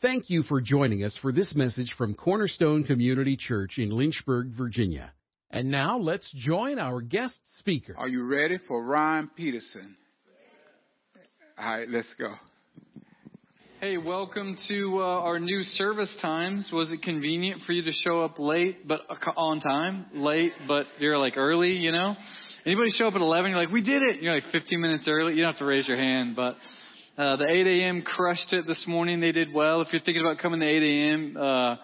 Thank you for joining us for this message from Cornerstone Community Church in Lynchburg, Virginia. And now let's join our guest speaker. Are you ready for Ryan Peterson? All right, let's go. Hey, welcome to uh, our new service times. Was it convenient for you to show up late but on time? Late but you're like early, you know? Anybody show up at 11? You're like, we did it. You're like 15 minutes early. You don't have to raise your hand, but uh, the 8 a.m. crushed it this morning. They did well. If you're thinking about coming to 8 a.m., uh,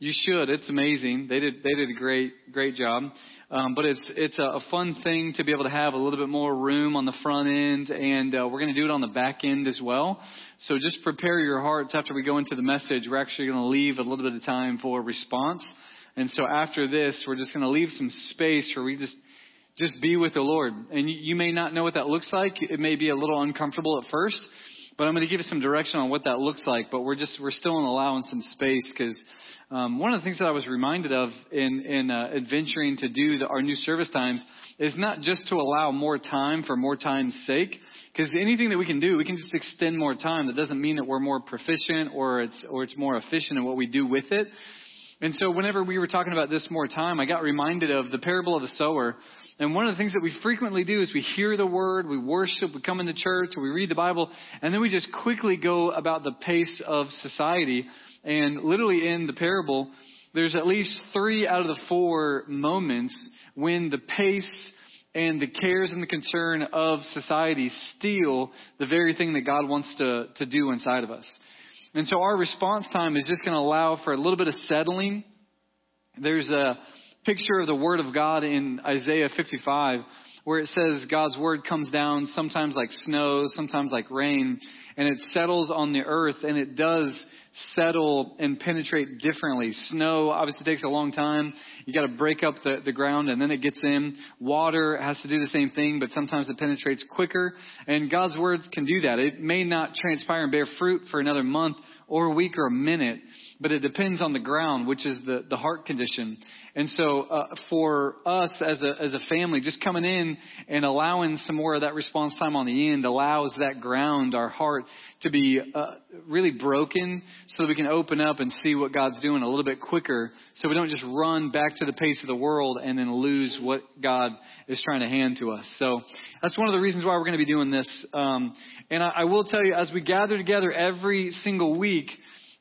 you should. It's amazing. They did they did a great great job. Um, but it's it's a, a fun thing to be able to have a little bit more room on the front end, and uh, we're going to do it on the back end as well. So just prepare your hearts after we go into the message. We're actually going to leave a little bit of time for response. And so after this, we're just going to leave some space where we just just be with the Lord. And you, you may not know what that looks like. It may be a little uncomfortable at first. But I'm going to give you some direction on what that looks like. But we're just we're still in allowing some space because um, one of the things that I was reminded of in in uh, adventuring to do the, our new service times is not just to allow more time for more time's sake. Because anything that we can do, we can just extend more time. That doesn't mean that we're more proficient or it's or it's more efficient in what we do with it. And so whenever we were talking about this more time, I got reminded of the parable of the sower. And one of the things that we frequently do is we hear the word, we worship, we come into church, we read the Bible, and then we just quickly go about the pace of society. And literally in the parable, there's at least three out of the four moments when the pace and the cares and the concern of society steal the very thing that God wants to, to do inside of us. And so our response time is just going to allow for a little bit of settling. There's a picture of the Word of God in Isaiah 55 where it says God's Word comes down sometimes like snow, sometimes like rain, and it settles on the earth, and it does settle and penetrate differently. Snow obviously takes a long time. You got to break up the, the ground and then it gets in. Water has to do the same thing, but sometimes it penetrates quicker. And God's words can do that. It may not transpire and bear fruit for another month or a week or a minute, but it depends on the ground, which is the, the heart condition. And so, uh, for us as a, as a family, just coming in and allowing some more of that response time on the end allows that ground, our heart, to be uh, really broken so that we can open up and see what God's doing a little bit quicker so we don't just run back to the pace of the world and then lose what God is trying to hand to us. So that's one of the reasons why we're going to be doing this. Um, and I, I will tell you, as we gather together every single week,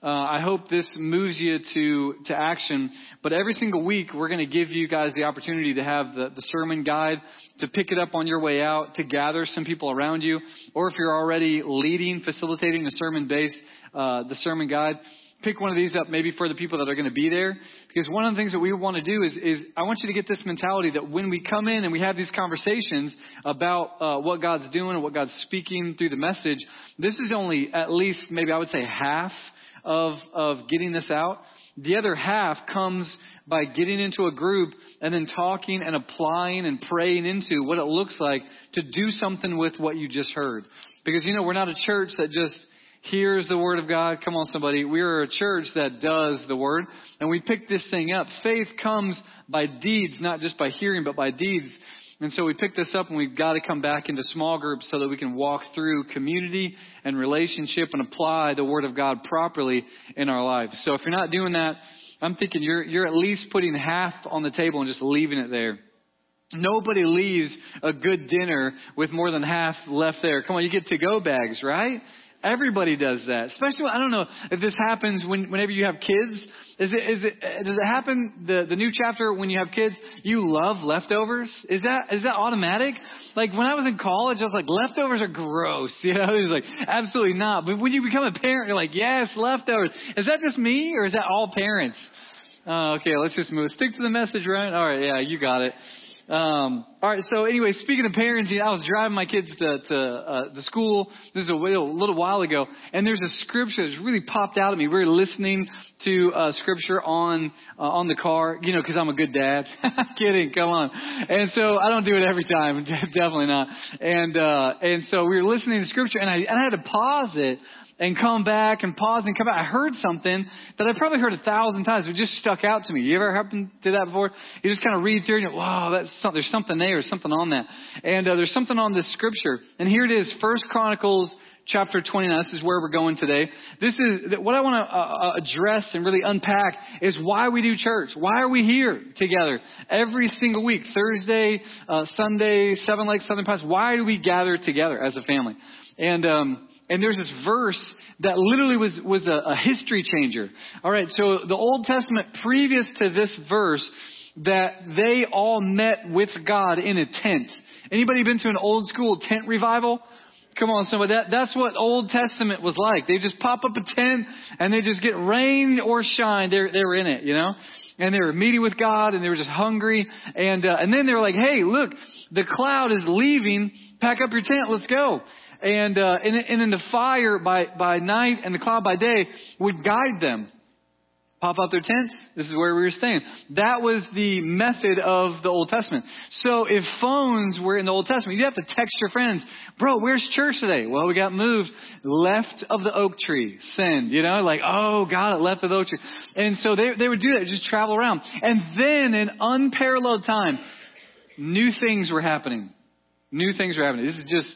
uh, I hope this moves you to, to action. But every single week, we're going to give you guys the opportunity to have the, the sermon guide, to pick it up on your way out, to gather some people around you, or if you're already leading, facilitating the sermon based, uh, the sermon guide, pick one of these up maybe for the people that are going to be there. Because one of the things that we want to do is, is I want you to get this mentality that when we come in and we have these conversations about uh, what God's doing and what God's speaking through the message, this is only at least maybe I would say half of, of getting this out. The other half comes by getting into a group and then talking and applying and praying into what it looks like to do something with what you just heard. Because, you know, we're not a church that just hears the word of God. Come on, somebody. We are a church that does the word. And we pick this thing up. Faith comes by deeds, not just by hearing, but by deeds. And so we pick this up and we've got to come back into small groups so that we can walk through community and relationship and apply the Word of God properly in our lives. So if you're not doing that, I'm thinking you're, you're at least putting half on the table and just leaving it there. Nobody leaves a good dinner with more than half left there. Come on, you get to go bags, right? Everybody does that. Especially, I don't know if this happens when, whenever you have kids. Is it, is it, does it happen, the, the new chapter, when you have kids, you love leftovers? Is that, is that automatic? Like, when I was in college, I was like, leftovers are gross. You know, it's like, absolutely not. But when you become a parent, you're like, yes, leftovers. Is that just me, or is that all parents? Uh, okay, let's just move. Stick to the message, right? All right, yeah, you got it. Um, all right. So anyway, speaking of parenting, I was driving my kids to to, uh, to school. This is a little, little while ago, and there's a scripture that's really popped out at me. We were listening to uh, scripture on uh, on the car, you know, because I'm a good dad. Kidding, come on. And so I don't do it every time, definitely not. And uh, and so we were listening to scripture, and I and I had to pause it and come back and pause and come back. I heard something that I probably heard a thousand times. It just stuck out to me. You ever happened to that before? You just kind of read through and you, wow, that's something, there's something there, something on that. And uh, there's something on this scripture. And here it is, First Chronicles chapter 29. This is where we're going today. This is what I want to uh, uh, address and really unpack is why we do church. Why are we here together every single week? Thursday, uh, Sunday, Seven Lakes, Southern Pass. Why do we gather together as a family? And, um, and there's this verse that literally was, was a, a history changer. All right. So the Old Testament previous to this verse, that they all met with God in a tent. Anybody been to an old school tent revival? Come on, somebody. That, that's what Old Testament was like. They just pop up a tent and they just get rain or shine. They're, they're in it, you know? And they were meeting with God and they were just hungry. And, uh, and then they were like, hey, look, the cloud is leaving. Pack up your tent. Let's go. And, uh, and, and then the fire by, by night and the cloud by day would guide them pop up their tents. This is where we were staying. That was the method of the Old Testament. So if phones were in the Old Testament, you'd have to text your friends, bro, where's church today? Well, we got moved left of the oak tree. Send, you know, like, oh, got it, left of the oak tree. And so they, they would do that, just travel around. And then in unparalleled time, new things were happening. New things were happening. This is just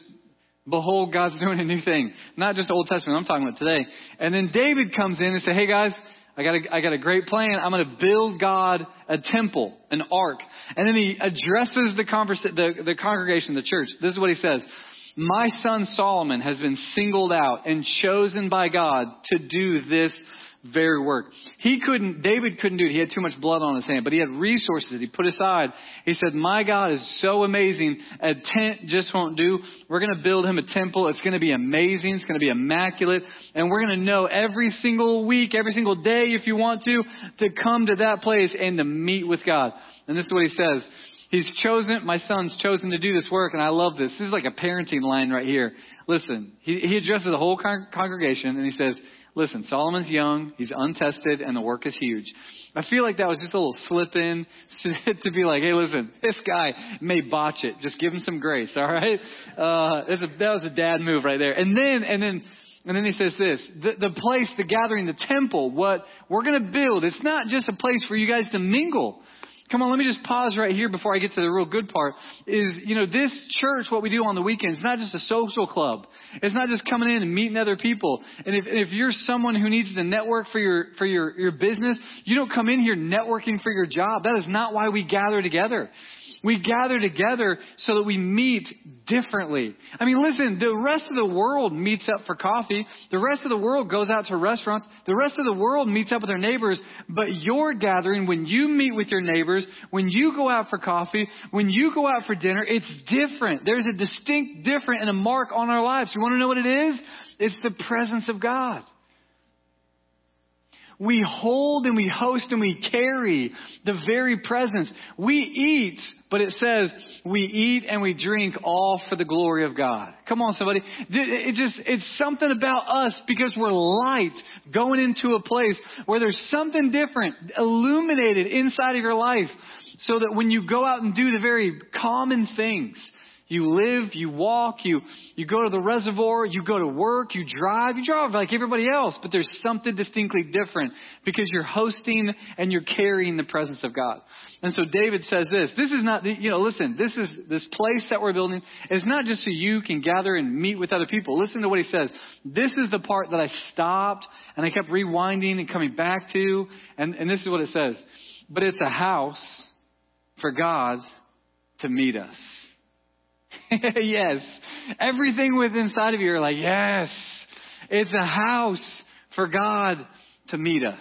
Behold, God's doing a new thing. Not just Old Testament, I'm talking about today. And then David comes in and says, hey guys, I got a, I got a great plan. I'm going to build God a temple, an ark. And then he addresses the, conversa- the, the congregation, the church. This is what he says. My son Solomon has been singled out and chosen by God to do this very work. He couldn't, David couldn't do it. He had too much blood on his hand, but he had resources that he put aside. He said, my God is so amazing. A tent just won't do. We're going to build him a temple. It's going to be amazing. It's going to be immaculate. And we're going to know every single week, every single day, if you want to, to come to that place and to meet with God. And this is what he says. He's chosen, my son's chosen to do this work, and I love this. This is like a parenting line right here. Listen, he, he addresses the whole con- congregation, and he says, Listen, Solomon's young, he's untested, and the work is huge. I feel like that was just a little slip in to, to be like, hey, listen, this guy may botch it. Just give him some grace, all right? Uh, a, that was a dad move right there. And then, and then, and then he says this, the, the place, the gathering, the temple, what we're going to build, it's not just a place for you guys to mingle. Come on, let me just pause right here before I get to the real good part. Is, you know, this church, what we do on the weekends, is not just a social club. It's not just coming in and meeting other people. And if, if you're someone who needs to network for your, for your, your business, you don't come in here networking for your job. That is not why we gather together. We gather together so that we meet differently. I mean, listen, the rest of the world meets up for coffee. The rest of the world goes out to restaurants. The rest of the world meets up with their neighbors. But your gathering, when you meet with your neighbors, when you go out for coffee, when you go out for dinner, it's different. There's a distinct difference and a mark on our lives. You want to know what it is? It's the presence of God. We hold and we host and we carry the very presence. We eat, but it says we eat and we drink all for the glory of God. Come on, somebody. It just, it's something about us because we're light going into a place where there's something different illuminated inside of your life so that when you go out and do the very common things, you live, you walk, you, you go to the reservoir, you go to work, you drive, you drive like everybody else, but there's something distinctly different because you're hosting and you're carrying the presence of God. And so David says this, this is not, you know, listen, this is, this place that we're building is not just so you can gather and meet with other people. Listen to what he says. This is the part that I stopped and I kept rewinding and coming back to, and, and this is what it says. But it's a house for God to meet us. yes. Everything within inside of you are like, yes. It's a house for God to meet us.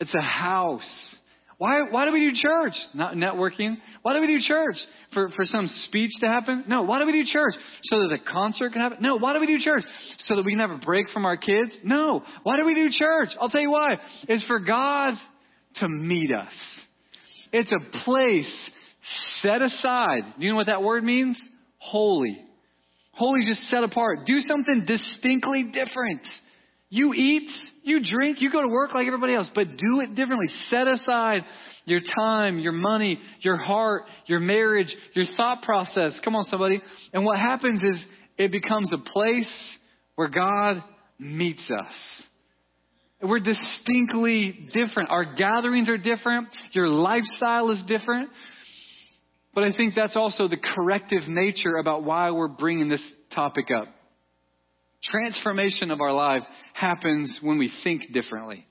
It's a house. Why, why do we do church? Not networking. Why do we do church? For, for some speech to happen? No. Why do we do church? So that a concert can happen? No. Why do we do church? So that we can have a break from our kids? No. Why do we do church? I'll tell you why. It's for God to meet us. It's a place set aside. Do you know what that word means? Holy. Holy is just set apart. Do something distinctly different. You eat, you drink, you go to work like everybody else, but do it differently. Set aside your time, your money, your heart, your marriage, your thought process. Come on, somebody. And what happens is it becomes a place where God meets us. We're distinctly different. Our gatherings are different. Your lifestyle is different. But I think that's also the corrective nature about why we're bringing this topic up. Transformation of our life happens when we think differently.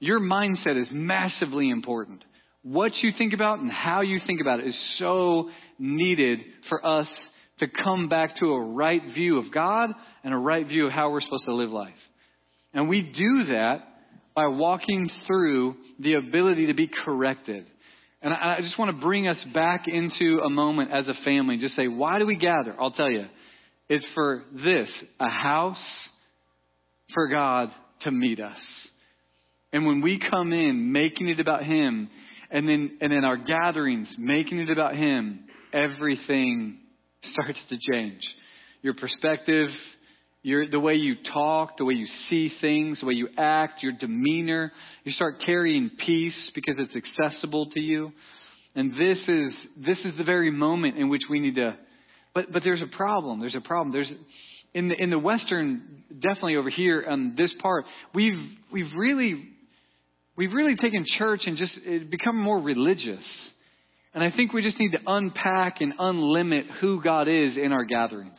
Your mindset is massively important. What you think about and how you think about it is so needed for us to come back to a right view of God and a right view of how we're supposed to live life. And we do that by walking through the ability to be corrected. And I just want to bring us back into a moment as a family. Just say, why do we gather? I'll tell you. It's for this a house for God to meet us. And when we come in making it about Him, and then, and then our gatherings making it about Him, everything starts to change. Your perspective, your, the way you talk, the way you see things, the way you act, your demeanor. You start carrying peace because it's accessible to you. And this is, this is the very moment in which we need to, but, but there's a problem. There's a problem. There's, in the, in the Western, definitely over here on this part, we've, we've really, we've really taken church and just become more religious. And I think we just need to unpack and unlimit who God is in our gatherings.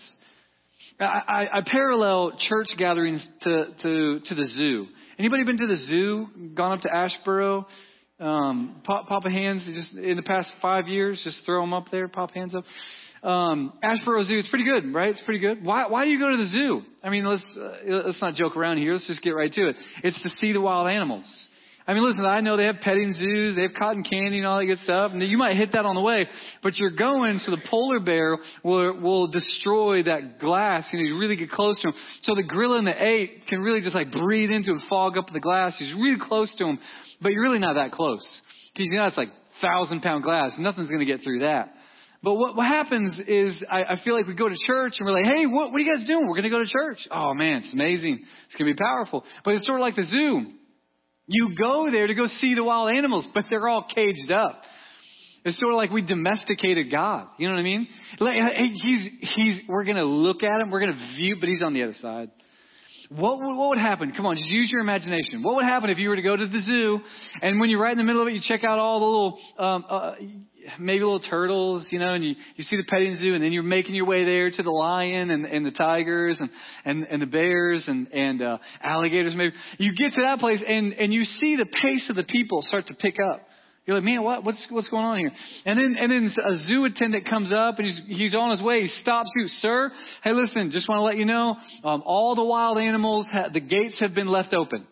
I, I, I parallel church gatherings to, to, to the zoo. Anybody been to the zoo? Gone up to Asheboro? Um, pop, pop a hands just in the past five years. Just throw them up there. Pop hands up. Um, Asheboro Zoo is pretty good, right? It's pretty good. Why, why do you go to the zoo? I mean, let's, uh, let's not joke around here. Let's just get right to it. It's to see the wild animals. I mean, listen, I know they have petting zoos, they have cotton candy and all that good stuff, and you might hit that on the way, but you're going so the polar bear will, will destroy that glass, you know, you really get close to him. So the gorilla and the ape can really just like breathe into and fog up the glass. He's really close to him, but you're really not that close. Because you know, it's like thousand pound glass. Nothing's going to get through that. But what, what happens is I, I feel like we go to church and we're like, hey, what, what are you guys doing? We're going to go to church. Oh man, it's amazing. It's going to be powerful. But it's sort of like the zoo. You go there to go see the wild animals, but they're all caged up. It's sort of like we domesticated God. You know what I mean? Like, he's, he's, we're going to look at him, we're going to view, but he's on the other side. What would, what would happen? Come on, just use your imagination. What would happen if you were to go to the zoo and when you're right in the middle of it, you check out all the little, um, uh, maybe little turtles, you know, and you, you see the petting zoo and then you're making your way there to the lion and, and the tigers and, and, and the bears and, and, uh, alligators maybe. You get to that place and, and you see the pace of the people start to pick up. You're like, man, what, what's, what's going on here? And then, and then a zoo attendant comes up and he's, he's on his way. He stops you, sir. Hey, listen, just want to let you know, um, all the wild animals, ha- the gates have been left open.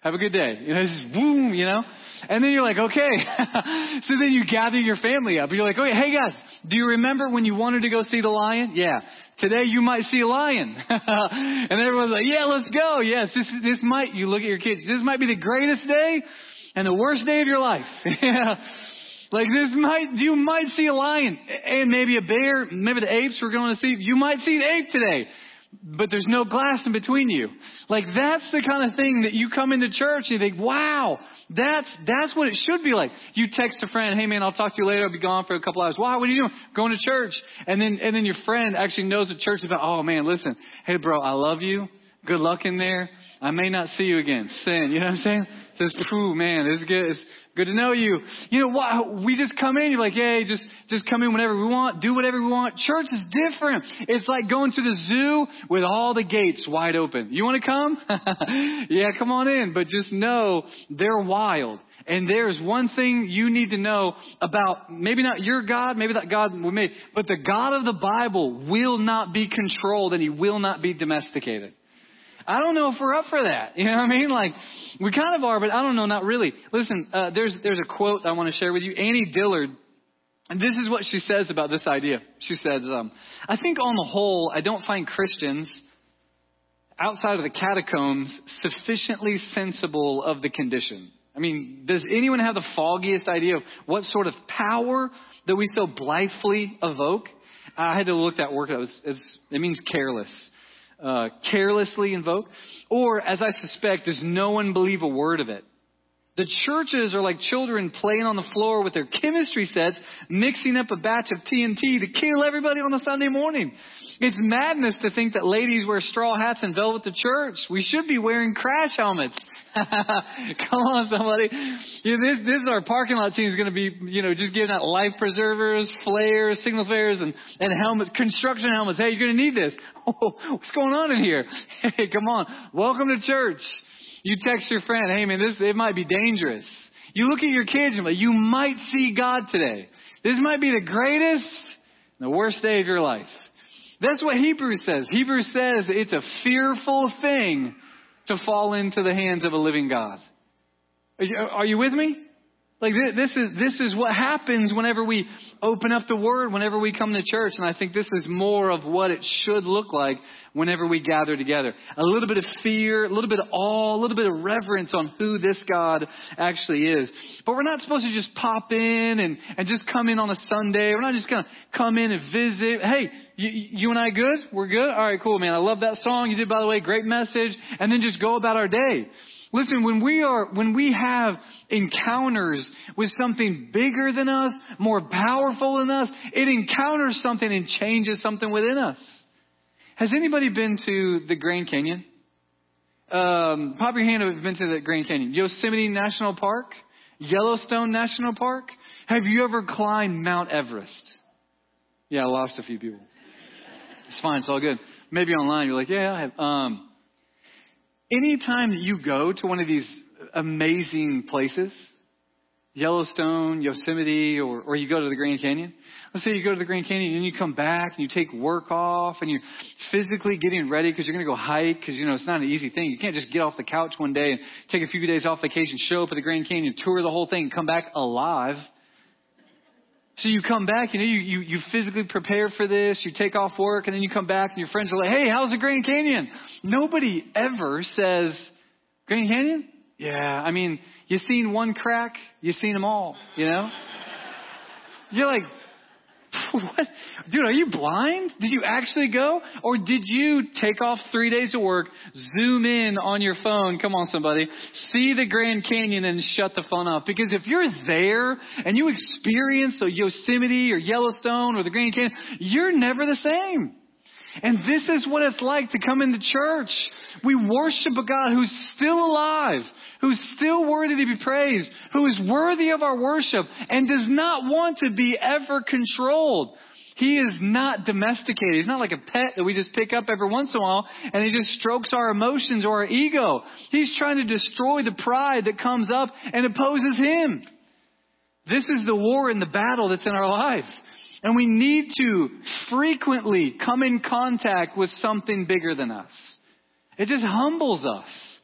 Have a good day. You know, just boom, you know. And then you're like, okay. so then you gather your family up. You're like, okay, hey guys, do you remember when you wanted to go see the lion? Yeah. Today you might see a lion. and everyone's like, yeah, let's go. Yes, this, this might, you look at your kids, this might be the greatest day and the worst day of your life. like this might, you might see a lion and maybe a bear, maybe the apes we're going to see. You might see the ape today, but there's no glass in between you. Like that's the kind of thing that you come into church and you think, wow, that's, that's what it should be like. You text a friend, hey man, I'll talk to you later. I'll be gone for a couple hours. Wow, what are you doing? Going to church. And then, and then your friend actually knows the church about, oh man, listen, hey bro, I love you. Good luck in there. I may not see you again. Sin. You know what I'm saying? Says, "Phew, man, it's good. It's good to know you." You know what? We just come in. You're like, "Hey, just just come in whenever we want. Do whatever we want." Church is different. It's like going to the zoo with all the gates wide open. You want to come? yeah, come on in. But just know they're wild. And there's one thing you need to know about maybe not your God, maybe that God we made, but the God of the Bible will not be controlled and he will not be domesticated. I don't know if we're up for that. You know what I mean? Like, we kind of are, but I don't know, not really. Listen, uh, there's, there's a quote I want to share with you. Annie Dillard, and this is what she says about this idea. She says, um, I think on the whole, I don't find Christians outside of the catacombs sufficiently sensible of the condition. I mean, does anyone have the foggiest idea of what sort of power that we so blithely evoke? I had to look that word up. It means careless uh, carelessly invoke, or as I suspect, does no one believe a word of it? The churches are like children playing on the floor with their chemistry sets, mixing up a batch of TNT to kill everybody on a Sunday morning. It's madness to think that ladies wear straw hats and velvet to church. We should be wearing crash helmets. Come on, somebody. You know, this, this is our parking lot team is going to be, you know, just giving out life preservers, flares, signal flares, and, and helmets, construction helmets. Hey, you're going to need this. Oh, what's going on in here? Hey, come on. Welcome to church. You text your friend, hey man, this, it might be dangerous. You look at your kids and like, you might see God today. This might be the greatest, the worst day of your life. That's what Hebrews says. Hebrews says it's a fearful thing to fall into the hands of a living God. Are you, are you with me? Like this is this is what happens whenever we open up the Word, whenever we come to church, and I think this is more of what it should look like whenever we gather together. A little bit of fear, a little bit of awe, a little bit of reverence on who this God actually is. But we're not supposed to just pop in and and just come in on a Sunday. We're not just gonna come in and visit. Hey, you, you and I good? We're good. All right, cool, man. I love that song you did, by the way. Great message. And then just go about our day. Listen, when we are, when we have encounters with something bigger than us, more powerful than us, it encounters something and changes something within us. Has anybody been to the Grand Canyon? Um, pop your hand if you've been to the Grand Canyon. Yosemite National Park? Yellowstone National Park? Have you ever climbed Mount Everest? Yeah, I lost a few people. It's fine, it's all good. Maybe online you're like, yeah, I have. Um, anytime that you go to one of these amazing places, Yellowstone, Yosemite, or, or you go to the Grand Canyon. Let's say you go to the Grand Canyon and you come back and you take work off and you're physically getting ready because you're going to go hike because, you know, it's not an easy thing. You can't just get off the couch one day and take a few days off vacation, show up at the Grand Canyon, tour the whole thing, and come back alive. So you come back, you know, you, you, you physically prepare for this, you take off work, and then you come back and your friends are like, hey, how's the Grand Canyon? Nobody ever says, Grand Canyon? Yeah, I mean, you seen one crack, you seen them all, you know? You're like, what? Dude, are you blind? Did you actually go? Or did you take off three days of work, zoom in on your phone, come on somebody, see the Grand Canyon and shut the phone off? Because if you're there and you experience a Yosemite or Yellowstone or the Grand Canyon, you're never the same. And this is what it's like to come into church. We worship a God who's still alive, who's still worthy to be praised, who is worthy of our worship, and does not want to be ever controlled. He is not domesticated. He's not like a pet that we just pick up every once in a while and he just strokes our emotions or our ego. He's trying to destroy the pride that comes up and opposes him. This is the war and the battle that's in our life. And we need to frequently come in contact with something bigger than us. It just humbles us.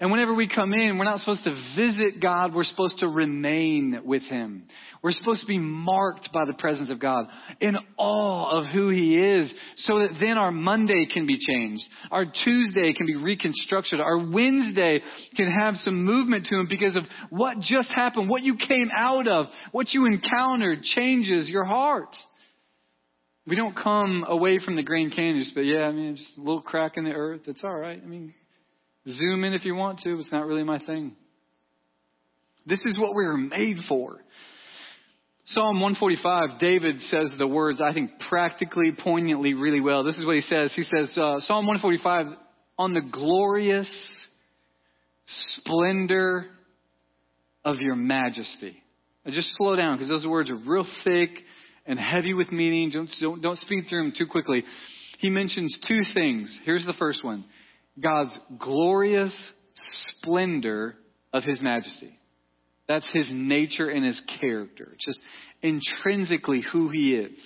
And whenever we come in, we're not supposed to visit God, we're supposed to remain with Him. We're supposed to be marked by the presence of God, in awe of who He is, so that then our Monday can be changed. Our Tuesday can be reconstructed. Our Wednesday can have some movement to Him because of what just happened, what you came out of, what you encountered changes your heart. We don't come away from the Grand Canyon but yeah, I mean, just a little crack in the earth. It's all right. I mean, Zoom in if you want to. It's not really my thing. This is what we are made for. Psalm 145, David says the words, I think, practically, poignantly, really well. This is what he says. He says, uh, Psalm 145, on the glorious splendor of your majesty. Now just slow down because those words are real thick and heavy with meaning. Don't, don't, don't speed through them too quickly. He mentions two things. Here's the first one God's glorious splendor of His majesty. That's His nature and His character. It's just intrinsically who He is.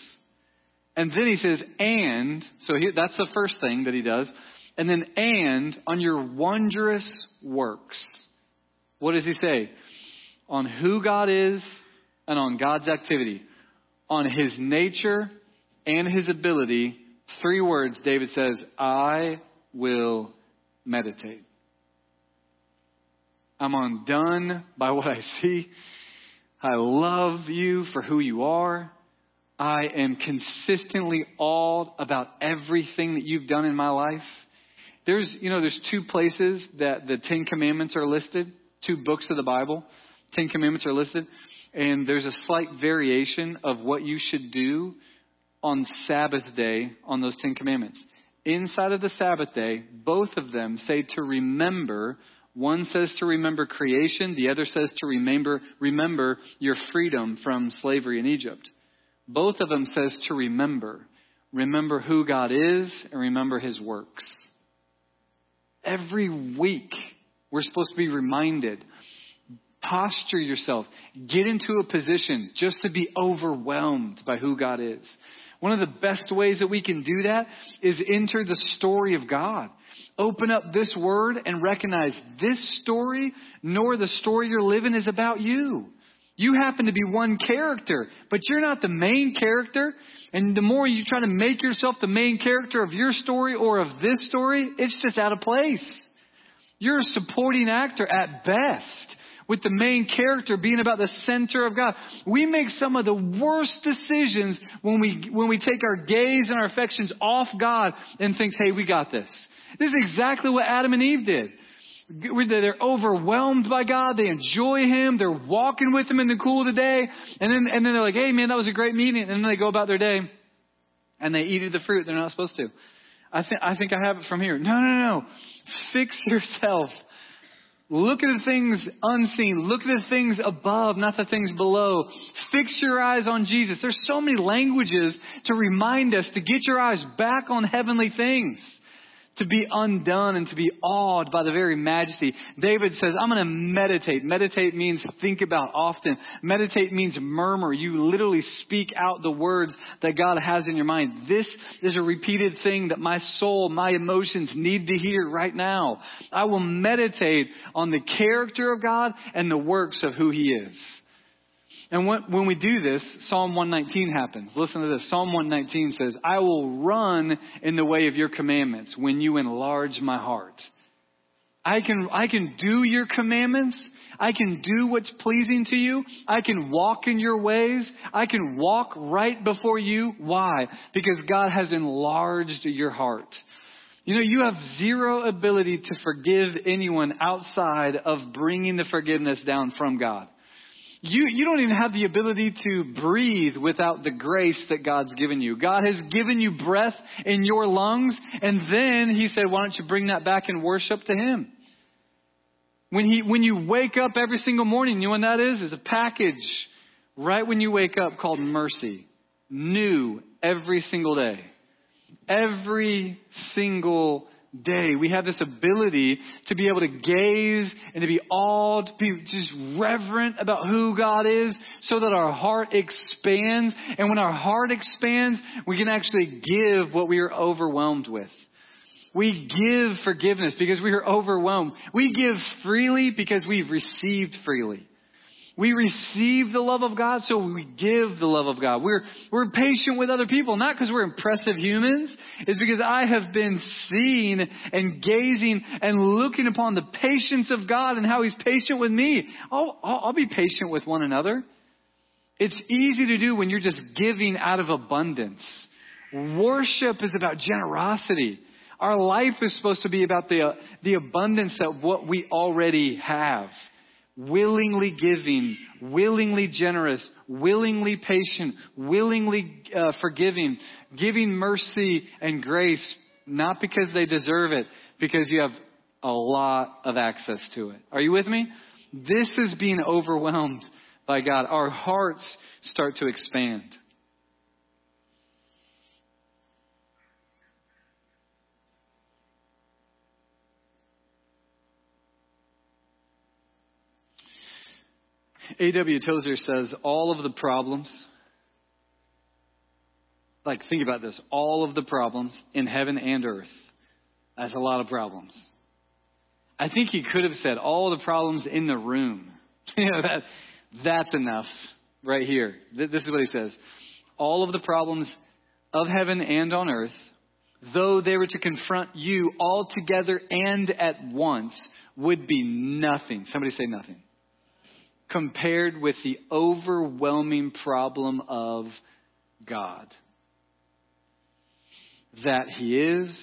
And then He says, and, so he, that's the first thing that He does. And then, and on your wondrous works. What does He say? On who God is and on God's activity. On His nature and His ability. Three words, David says, I will meditate. I'm undone by what I see. I love you for who you are. I am consistently awed about everything that you've done in my life. There's, you know, there's two places that the Ten Commandments are listed, two books of the Bible. Ten Commandments are listed, and there's a slight variation of what you should do on Sabbath day on those Ten Commandments. Inside of the Sabbath day, both of them say to remember. One says to remember creation, the other says to remember remember your freedom from slavery in Egypt. Both of them says to remember. Remember who God is and remember his works. Every week we're supposed to be reminded posture yourself. Get into a position just to be overwhelmed by who God is. One of the best ways that we can do that is enter the story of God. Open up this word and recognize this story, nor the story you're living is about you. You happen to be one character, but you're not the main character. And the more you try to make yourself the main character of your story or of this story, it's just out of place. You're a supporting actor at best with the main character being about the center of God. We make some of the worst decisions when we, when we take our gaze and our affections off God and think, hey, we got this. This is exactly what Adam and Eve did. They're overwhelmed by God. They enjoy Him. They're walking with Him in the cool of the day. And then, and then they're like, hey man, that was a great meeting. And then they go about their day and they eat the fruit they're not supposed to. I think, I think I have it from here. No, no, no. Fix yourself Look at the things unseen. Look at the things above, not the things below. Fix your eyes on Jesus. There's so many languages to remind us to get your eyes back on heavenly things to be undone and to be awed by the very majesty. David says, I'm going to meditate. Meditate means think about often. Meditate means murmur. You literally speak out the words that God has in your mind. This is a repeated thing that my soul, my emotions need to hear right now. I will meditate on the character of God and the works of who He is. And when we do this, Psalm 119 happens. Listen to this. Psalm 119 says, I will run in the way of your commandments when you enlarge my heart. I can, I can do your commandments. I can do what's pleasing to you. I can walk in your ways. I can walk right before you. Why? Because God has enlarged your heart. You know, you have zero ability to forgive anyone outside of bringing the forgiveness down from God. You, you don't even have the ability to breathe without the grace that God's given you. God has given you breath in your lungs, and then He said, why don't you bring that back and worship to Him? When, he, when you wake up every single morning, you know what that is? Is a package right when you wake up called mercy. New every single day. Every single day. We have this ability to be able to gaze and to be awed, to be just reverent about who God is so that our heart expands. And when our heart expands, we can actually give what we are overwhelmed with. We give forgiveness because we are overwhelmed. We give freely because we've received freely. We receive the love of God, so we give the love of God. We're, we're patient with other people, not because we're impressive humans. It's because I have been seeing and gazing and looking upon the patience of God and how He's patient with me. I'll, I'll, I'll be patient with one another. It's easy to do when you're just giving out of abundance. Worship is about generosity. Our life is supposed to be about the, the abundance of what we already have willingly giving, willingly generous, willingly patient, willingly uh, forgiving, giving mercy and grace, not because they deserve it, because you have a lot of access to it. Are you with me? This is being overwhelmed by God. Our hearts start to expand. A.W. Tozer says all of the problems, like think about this, all of the problems in heaven and earth, that's a lot of problems. I think he could have said all the problems in the room. you know, that, that's enough right here. This is what he says. All of the problems of heaven and on earth, though they were to confront you all together and at once, would be nothing. Somebody say nothing compared with the overwhelming problem of God. That He is,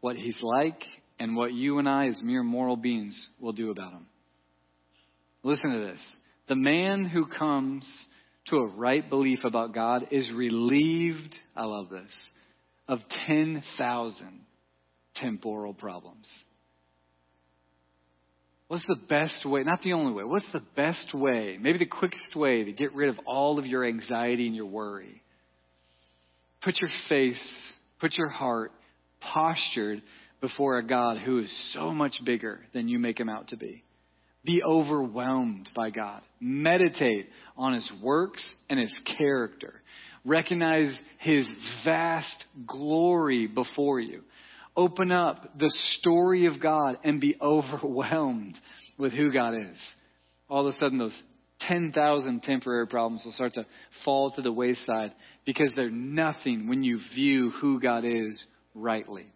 what He's like, and what you and I, as mere moral beings, will do about Him. Listen to this. The man who comes to a right belief about God is relieved, I love this, of 10,000 temporal problems. What's the best way, not the only way, what's the best way, maybe the quickest way to get rid of all of your anxiety and your worry? Put your face, put your heart postured before a God who is so much bigger than you make him out to be. Be overwhelmed by God. Meditate on his works and his character. Recognize his vast glory before you open up the story of God and be overwhelmed with who God is. All of a sudden, those 10,000 temporary problems will start to fall to the wayside because they're nothing when you view who God is rightly.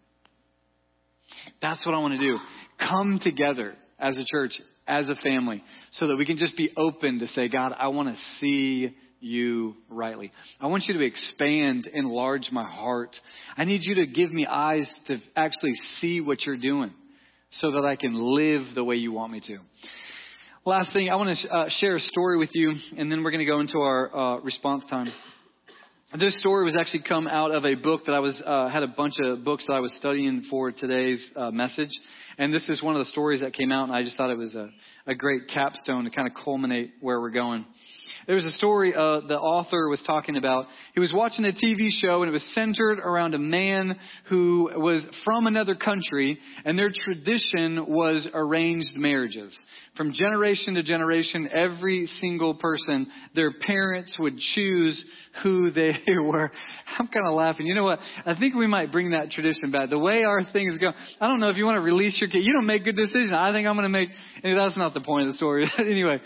That's what I want to do. Come together as a church, as a family, so that we can just be open to say, God, I want to see you rightly. I want you to expand, enlarge my heart. I need you to give me eyes to actually see what you're doing so that I can live the way you want me to. Last thing, I want to uh, share a story with you, and then we're going to go into our uh, response time. This story was actually come out of a book that I was uh, had a bunch of books that I was studying for today's uh, message, and this is one of the stories that came out, and I just thought it was a, a great capstone to kind of culminate where we're going. There was a story uh, the author was talking about. He was watching a TV show and it was centered around a man who was from another country and their tradition was arranged marriages. From generation to generation, every single person, their parents would choose who they were. I'm kind of laughing. You know what? I think we might bring that tradition back. The way our thing is going, I don't know if you want to release your kid. You don't make good decisions. I think I'm going to make, that's not the point of the story. anyway,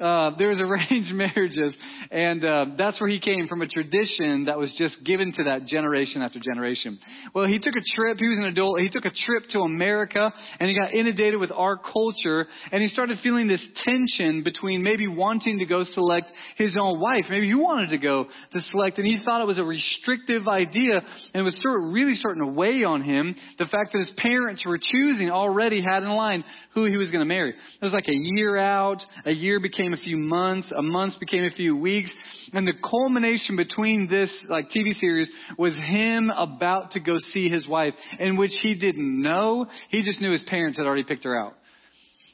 uh, there was arranged marriages, and uh, that's where he came from a tradition that was just given to that generation after generation. Well, he took a trip. He was an adult. He took a trip to America, and he got inundated with our culture, and he started feeling this tension between maybe wanting to go select his own wife. Maybe he wanted to go to select, and he thought it was a restrictive idea, and it was sort of really starting to weigh on him. The fact that his parents were choosing already had in line who he was going to marry. It was like a year out. A year became a few months. A month became a few weeks. And the culmination between this like TV series was him about to go see his wife, in which he didn't know. He just knew his parents had already picked her out.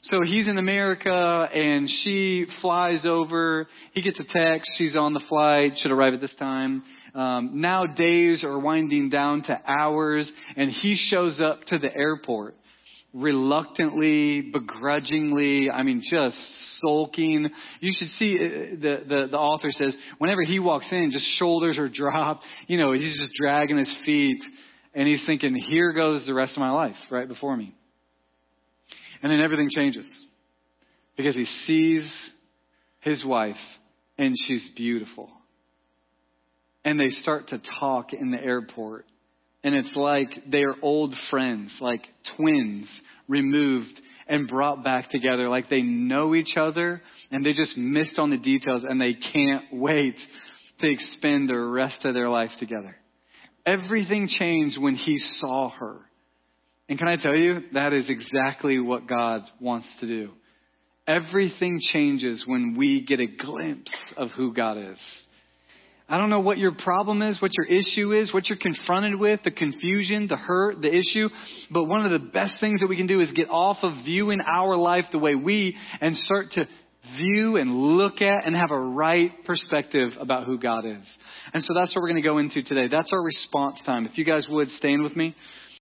So he's in America and she flies over. He gets a text. She's on the flight. Should arrive at this time. Um, now days are winding down to hours and he shows up to the airport reluctantly, begrudgingly, I mean, just sulking. You should see, uh, the, the, the author says, whenever he walks in, just shoulders are dropped. You know, he's just dragging his feet. And he's thinking, here goes the rest of my life right before me. And then everything changes. Because he sees his wife and she's beautiful. And they start to talk in the airport and it's like they are old friends, like twins removed and brought back together, like they know each other and they just missed on the details and they can't wait to expend the rest of their life together. Everything changed when he saw her. And can I tell you, that is exactly what God wants to do. Everything changes when we get a glimpse of who God is. I don't know what your problem is, what your issue is, what you're confronted with, the confusion, the hurt, the issue. But one of the best things that we can do is get off of viewing our life the way we and start to view and look at and have a right perspective about who God is. And so that's what we're going to go into today. That's our response time. If you guys would stand with me.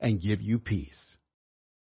and give you peace.